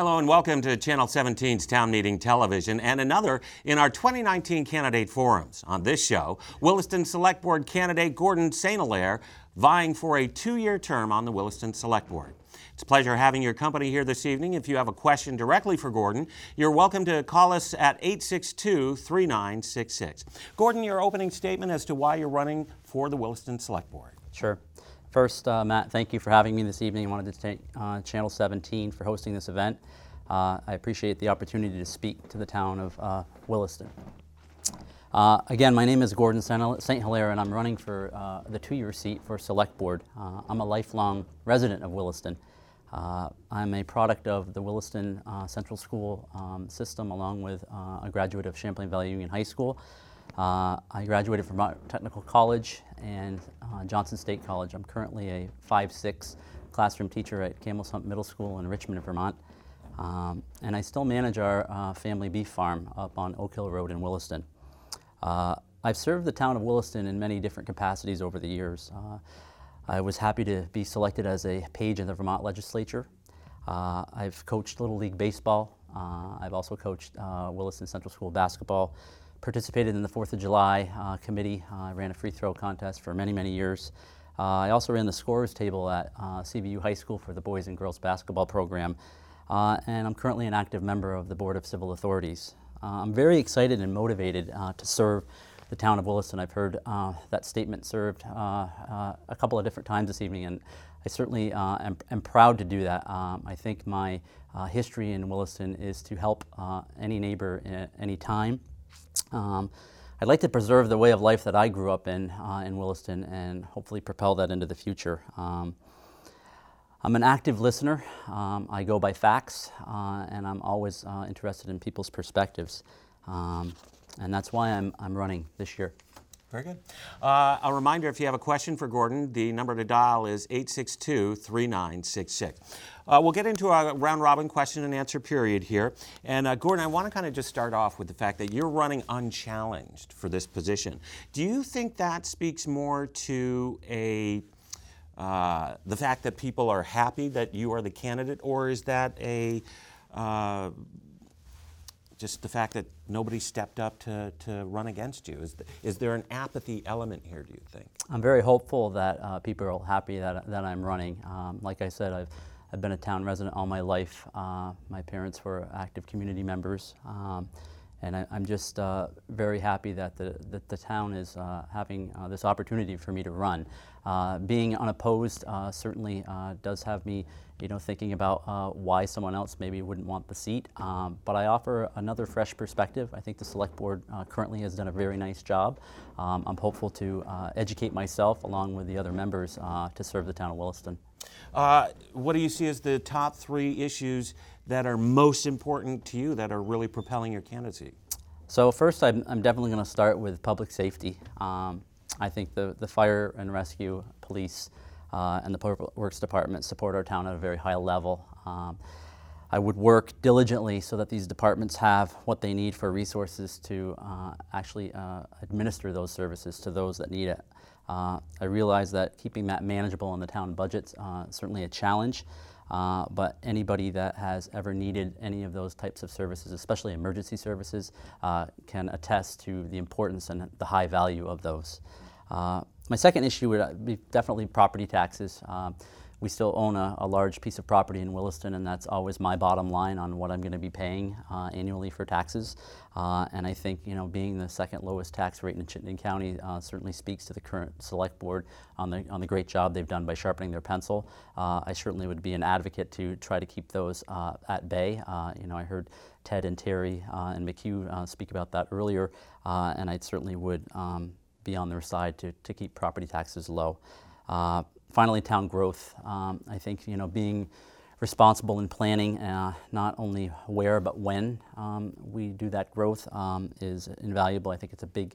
Hello and welcome to Channel 17's Town Meeting Television and another in our 2019 candidate forums. On this show, Williston Select Board candidate Gordon St. Hilaire vying for a two-year term on the Williston Select Board. It's a pleasure having your company here this evening. If you have a question directly for Gordon, you're welcome to call us at 862 3966. Gordon, your opening statement as to why you're running for the Williston Select Board. Sure. First, uh, Matt, thank you for having me this evening. I wanted to thank uh, Channel 17 for hosting this event. Uh, I appreciate the opportunity to speak to the town of uh, Williston. Uh, again, my name is Gordon St. Hilaire, and I'm running for uh, the two-year seat for Select Board. I'm a lifelong resident of Williston. I'm a product of the Williston Central School um, system, along with a graduate of Champlain Valley Union High School. Uh, I graduated from Technical College and uh, Johnson State College. I'm currently a 5-6 classroom teacher at Camel's Hump Middle School in Richmond, Vermont. Um, and I still manage our uh, family beef farm up on Oak Hill Road in Williston. Uh, I've served the town of Williston in many different capacities over the years. Uh, I was happy to be selected as a page in the Vermont legislature. Uh, I've coached Little League Baseball. I've also coached Williston Central School basketball participated in the Fourth of July uh, committee. Uh, I ran a free throw contest for many, many years. Uh, I also ran the scores table at uh, CVU High School for the boys and girls basketball program. Uh, and I'm currently an active member of the Board of Civil Authorities. I'm very excited and motivated to serve the town of Williston. I've heard that statement served a couple of different times this evening, and I certainly uh, am, am, proud to do that. Um, I think my uh, history in Williston is to help uh, any neighbor at any time. Um, I'd like to preserve the way of life that I grew up in uh, in Williston and hopefully propel that into the future. Um, I'm an active listener. Um, I go by facts, uh, and I'm always uh, interested in people's perspectives. Um, and that's why I'm, I'm running this year. Very good. Uh, a reminder if you have a question for Gordon, the number to dial is 862 3966. Uh, we'll get into a round robin question and answer period here. And uh, Gordon, I want to kind of just start off with the fact that you're running unchallenged for this position. Do you think that speaks more to a uh, the fact that people are happy that you are the candidate, or is that a uh, just the fact that nobody stepped up to, to run against you? Is, the, is there an apathy element here, do you think? I'm very hopeful that uh, people are happy that, that I'm running. Um, like I said, I've, I've been a town resident all my life. Uh, my parents were active community members. Um, and I, am just uh, very happy that the, that the town is uh, having uh, this opportunity for me to run. Uh, being unopposed uh, certainly uh, does have me you know, thinking about why someone else maybe wouldn't want the seat. Um, but I offer another fresh perspective. I think the select board currently has done a very nice job. Um, I'm hopeful to educate myself along with the other members to serve the town of Williston. what do you see as the top three issues that are most important to you that are really propelling your candidacy? So first, I'm, I'm definitely going to start with public safety. Um, I think the, the fire and rescue, police, uh, and the public works department support our town at a very high level. Um, I would work diligently so that these departments have what they need for resources to uh, actually uh, administer those services to those that need it. Uh, I realize that keeping that manageable in the town budget's uh, certainly a challenge. Uh, but anybody that has ever needed any of those types of services, especially emergency services, uh, can attest to the importance and the high value of those. Uh, my second issue would be definitely property taxes. Um, we still own a, a, large piece of property in Williston, and that's always my bottom line on what I'm going to be paying uh, annually for taxes. Uh, and I think, you know, being the second lowest tax rate in Chittenden County uh, certainly speaks to the current select board on the on the great job they've done by sharpening their pencil. Uh, I certainly would be an advocate to try to keep those uh, at bay. Uh, you know, I heard Ted and Terry and McHugh speak about that earlier, and I certainly would um, be on their side to, to keep property taxes low. Uh, finally, town growth. Um, I think you know being responsible in planning, uh, not only where but when um, we do that growth um, is invaluable. I think it's a big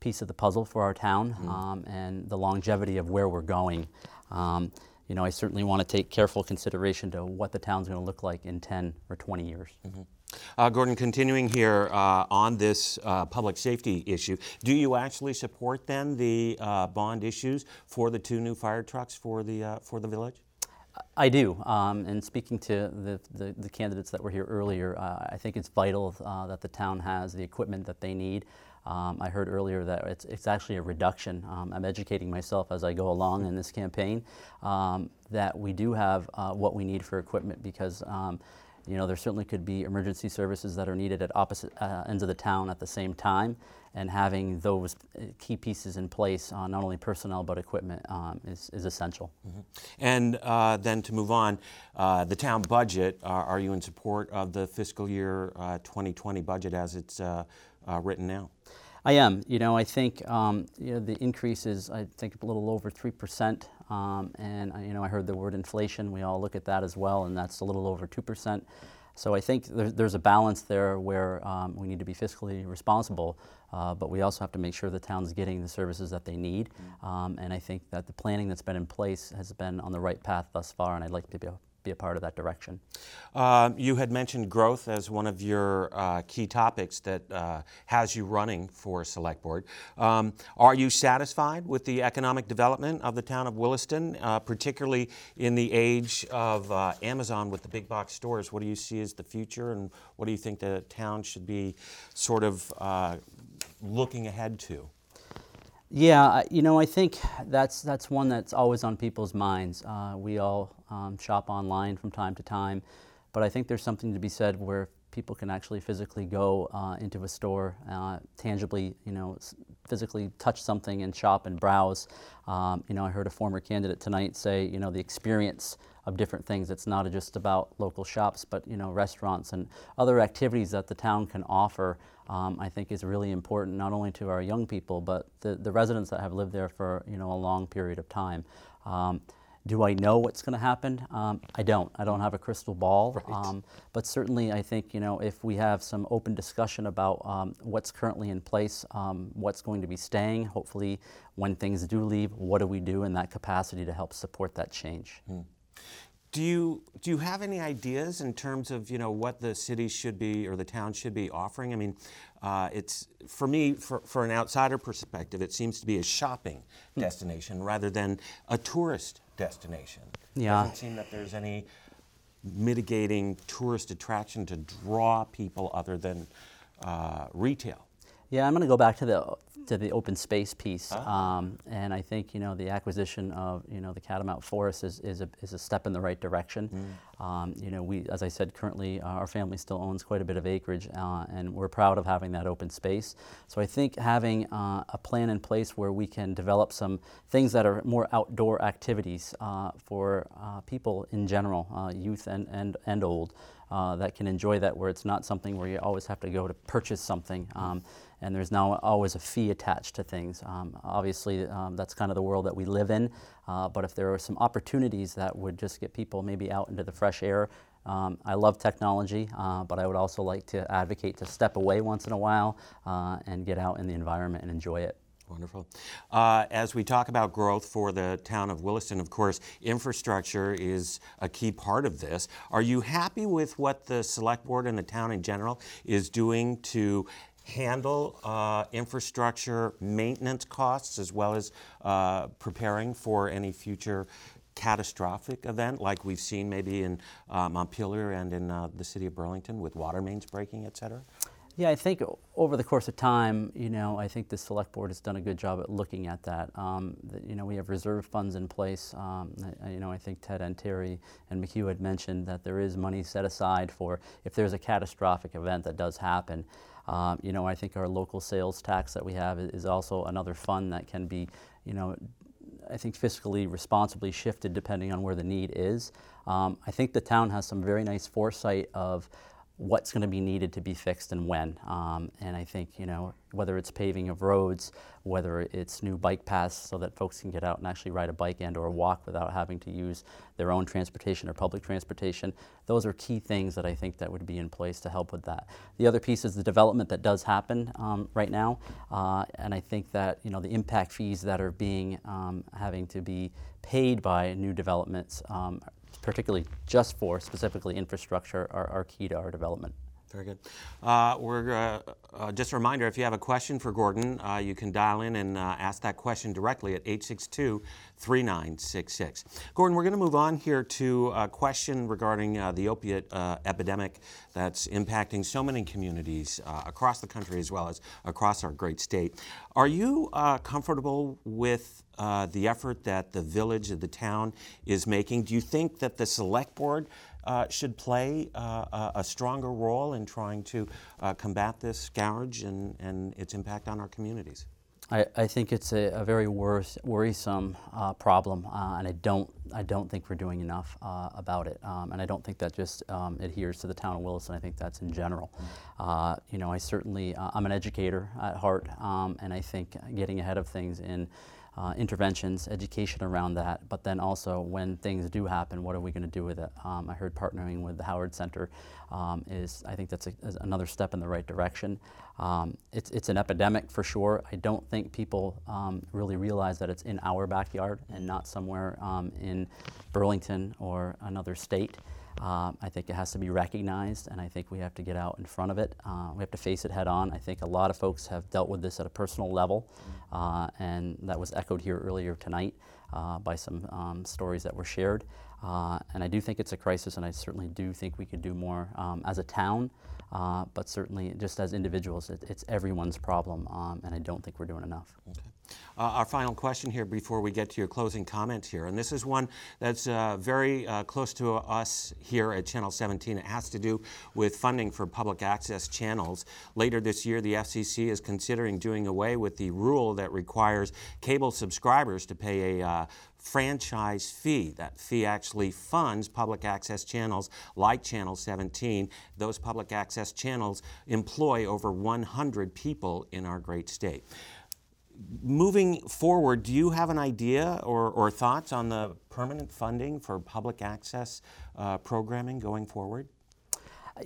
piece of the puzzle for our town mm. and the longevity of where we're going. Um, you know, I certainly want to take careful consideration to what the town's going to look like in 10 or 20 years. Mm-hmm. Uh, Gordon, continuing here uh, on this uh, public safety issue, do you actually support then the uh, bond issues for the two new fire trucks for the uh, for the village? I do. Um, and speaking to the, the, the, candidates that were here earlier, uh, I think it's vital that the town has the equipment that they need. Um, I heard earlier that it's, it's actually a reduction. Um, I'm educating myself as I go along in this campaign um, that we do have what we need for equipment because um, you know, there certainly could be emergency services that are needed at opposite uh, ends of the town at the same time, and having those uh, key pieces in place, uh, not only personnel but equipment, um, is, is essential. Mm-hmm. And uh, then to move on, uh, the town budget, are you in support of the fiscal year 2020 uh, budget as it's written now? I am. You know, I think um, you know, the increase is, I think, a little over 3%. Um, and, you know, I heard the word inflation. We all look at that as well, and that's a little over 2%. So I think there's, there's a balance there where um, we need to be fiscally responsible, uh, but we also have to make sure the town's getting the services that they need. Um, and I think that the planning that's been in place has been on the right path thus far, and I'd like to be be a part of that direction. Uh, you had mentioned growth as one of your uh, key topics that uh, has you running for Select Board. Um, are you satisfied with the economic development of the town of Williston, uh, particularly in the age of uh, Amazon with the big box stores? What do you see as the future, and what do you think the town should be sort of uh, looking ahead to? Yeah, you know, I think that's that's one that's always on people's minds. Uh, we all um, shop online from time to time, but I think there's something to be said where people can actually physically go uh, into a store, uh, tangibly, you know, physically touch something and shop and browse. Um, you know, I heard a former candidate tonight say, you know, the experience of different things. It's not just about local shops, but you know, restaurants and other activities that the town can offer. Um, I think is really important not only to our young people, but the, the residents that have lived there for you know a long period of time. Um, do I know what's going to happen? Um, I don't. I don't have a crystal ball. Right. Um, but certainly, I think you know if we have some open discussion about um, what's currently in place, um, what's going to be staying. Hopefully, when things do leave, what do we do in that capacity to help support that change? Hmm. Do you do you have any ideas in terms of you know what the city should be or the town should be offering? I mean, uh, it's for me for, for an outsider perspective, it seems to be a shopping hmm. destination rather than a tourist destination. Yeah, it doesn't seem that there's any mitigating tourist attraction to draw people other than uh, retail. Yeah, I'm going to go back to the to the open space piece, ah. um, and I think you know the acquisition of you know the Catamount Forest is, is a is a step in the right direction. Mm. Um, you know, we as I said, currently uh, our family still owns quite a bit of acreage, uh, and we're proud of having that open space. So I think having uh, a plan in place where we can develop some things that are more outdoor activities uh, for uh, people in general, uh, youth and and and old uh, that can enjoy that where it's not something where you always have to go to purchase something um, and there's now always a fee attached to things. Um, obviously, um, that's kind of the world that we live in, uh, but if there are some opportunities that would just get people maybe out into the fresh air, um, I love technology, uh, but I would also like to advocate to step away once in a while uh, and get out in the environment and enjoy it. Wonderful. Uh, as we talk about growth for the town of Williston, of course, infrastructure is a key part of this. Are you happy with what the select board and the town in general is doing to handle uh, infrastructure maintenance costs as well as uh, preparing for any future catastrophic event like we've seen maybe in uh, Montpelier and in uh, the city of Burlington with water mains breaking, et cetera? Yeah, I think over the course of time, you know, I think the select board has done a good job at looking at that. Um, the, you know, we have reserve funds in place. Um, I, you know, I think Ted and Terry and McHugh had mentioned that there is money set aside for if there's a catastrophic event that does happen. Um, you know, I think our local sales tax that we have is also another fund that can be, you know, I think fiscally responsibly shifted depending on where the need is. Um, I think the town has some very nice foresight of what's going to be needed to be fixed and when. Um, and I think, you know, whether it's paving of roads, whether it's new bike paths so that folks can get out and actually ride a bike and or walk without having to use their own transportation or public transportation, those are key things that I think that would be in place to help with that. The other piece is the development that does happen um, right now. Uh, and I think that, you know, the impact fees that are being, um, having to be paid by new developments um, particularly just for specifically infrastructure, are, are key to our development. Very good. Uh, we're uh, uh, just a reminder: if you have a question for Gordon, uh, you can dial in and uh, ask that question directly at 862-3966. Gordon, we're going to move on here to a question regarding uh, the opiate epidemic that's impacting so many communities across the country as well as across our great state. Are you comfortable with uh, the effort that the village of the town is making? Do you think that the select board uh, should play uh, a, stronger role in trying to uh, combat this scourge and, and its impact on our communities? I, I think it's a, a very worris, worrisome uh, problem, uh, and I don't, I don't think we're doing enough about it. Um, and I don't think that just um, adheres to the town of Williston. I think that's in general. You know, I certainly, I'm an educator at heart, um, and I think getting ahead of things in uh, interventions, education around that, but then also when things do happen, what are we going to do with it? Um, I heard partnering with the Howard Center um, is, I think that's a, another step in the right direction. Um, it's, it's an epidemic for sure. I don't think people um, really realize that it's in our backyard and not somewhere um, in Burlington or another state. Uh, I think it has to be recognized, and I think we have to get out in front of it. Uh, we have to face it head on. I think a lot of folks have dealt with this at a personal level, uh, and that was echoed here earlier tonight uh, by some um, stories that were shared. Uh, and I do think it's a crisis, and I certainly do think we could do more um, as a town, uh, but certainly just as individuals, it, it's everyone's problem, um, and I don't think we're doing enough. Okay. Uh, our final question here before we get to your closing comments here, and this is one that's uh, very uh, close to us here at Channel 17. It has to do with funding for public access channels. Later this year, the FCC is considering doing away with the rule that requires cable subscribers to pay a uh, franchise fee. That fee actually funds public access channels like Channel 17. Those public access channels employ over 100 people in our great state moving forward, do you have an idea or, or thoughts on the permanent funding for public access uh, programming going forward?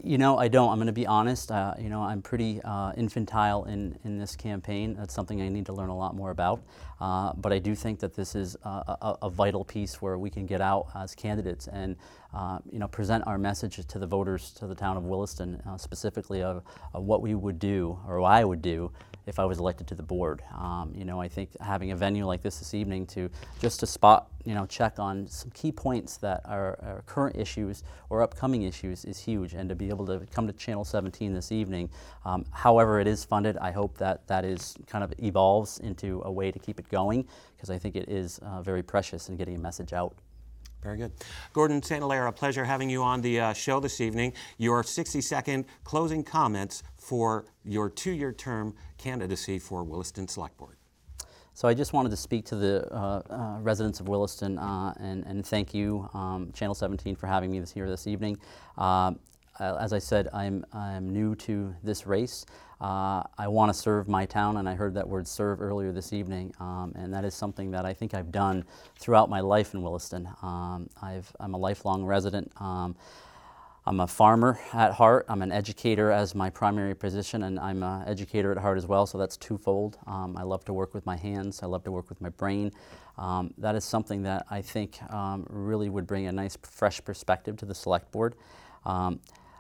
You know, I don't. I'm going to be honest. Uh, you know, I'm pretty uh, infantile in, in this campaign. That's something I need to learn a lot more about. Uh, but I do think that this is a, a, a, vital piece where we can get out as candidates and, uh, you know, present our message to the voters, to the town of Williston, uh, specifically of, of, what we would do or I would do if I was elected to the board. Um, you know, I think having a venue like this this evening to just to spot, you know, check on some key points that are, are current issues or upcoming issues is huge. And to be able to come to Channel 17 this evening, um, however it is funded, I hope that that is kind of evolves into a way to keep it going because I think it is uh, very precious in getting a message out. Very good. Gordon St. Hilaire, pleasure having you on the uh, show this evening. Your 60 second closing comments for your two year term candidacy for Williston Select Board. So I just wanted to speak to the uh, uh, residents of Williston uh, and, and, thank you, um, Channel 17, for having me this here this evening. Um, as I said, I'm, I'm new to this race. Uh, I want to serve my town, and I heard that word serve earlier this evening, um, and that is something that I think I've done throughout my life in Williston. Um, i am a lifelong resident. Um, I'm a farmer at heart. I'm an educator as my primary position, and I'm an educator at heart as well, so that's twofold. Um, I love to work with my hands, I love to work with my brain. Um, that is something that I think um, really would bring a nice, fresh perspective to the select board.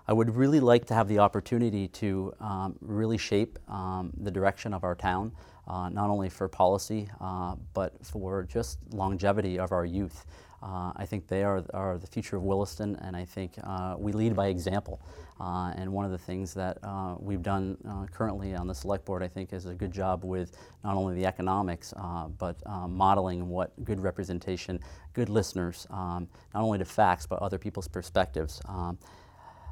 I would really like to have the opportunity to um, really shape um, the direction of our town, uh, not only for policy, uh, but for just longevity of our youth. Uh, I think they are, are the future of Williston, and I think uh, we lead by example. Uh, and one of the things that uh, we've done currently on the select board, I think, is a good job with not only the economics, but modeling what good representation, good listeners, um, not only to facts, but other people's perspectives.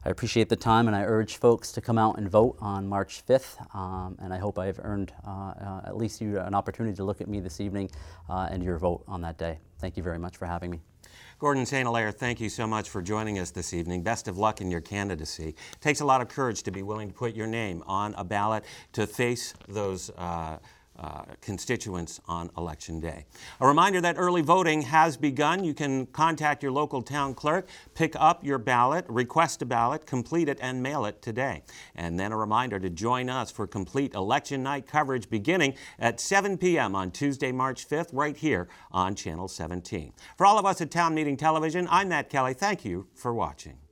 I appreciate the time and I urge folks to come out and vote on March 5th. Um, and I hope I've earned uh, uh, at least you an opportunity to look at me this evening uh, and your vote on that day. Thank you very much for having me. Gordon St. Hilaire, thank you so much for joining us this evening. Best of luck in your candidacy. It takes a lot of courage to be willing to put your name on a ballot to face those. Uh, constituents on election day. A reminder that early voting has begun. You can contact your local town clerk, pick up your ballot, request a ballot, complete it, and mail it today. And then a reminder to join us for complete election night coverage beginning at 7 p.m. on Tuesday, March 5th, right here on Channel 17. For all of us at Town Meeting Television, I'm Matt Kelly. Thank you for watching.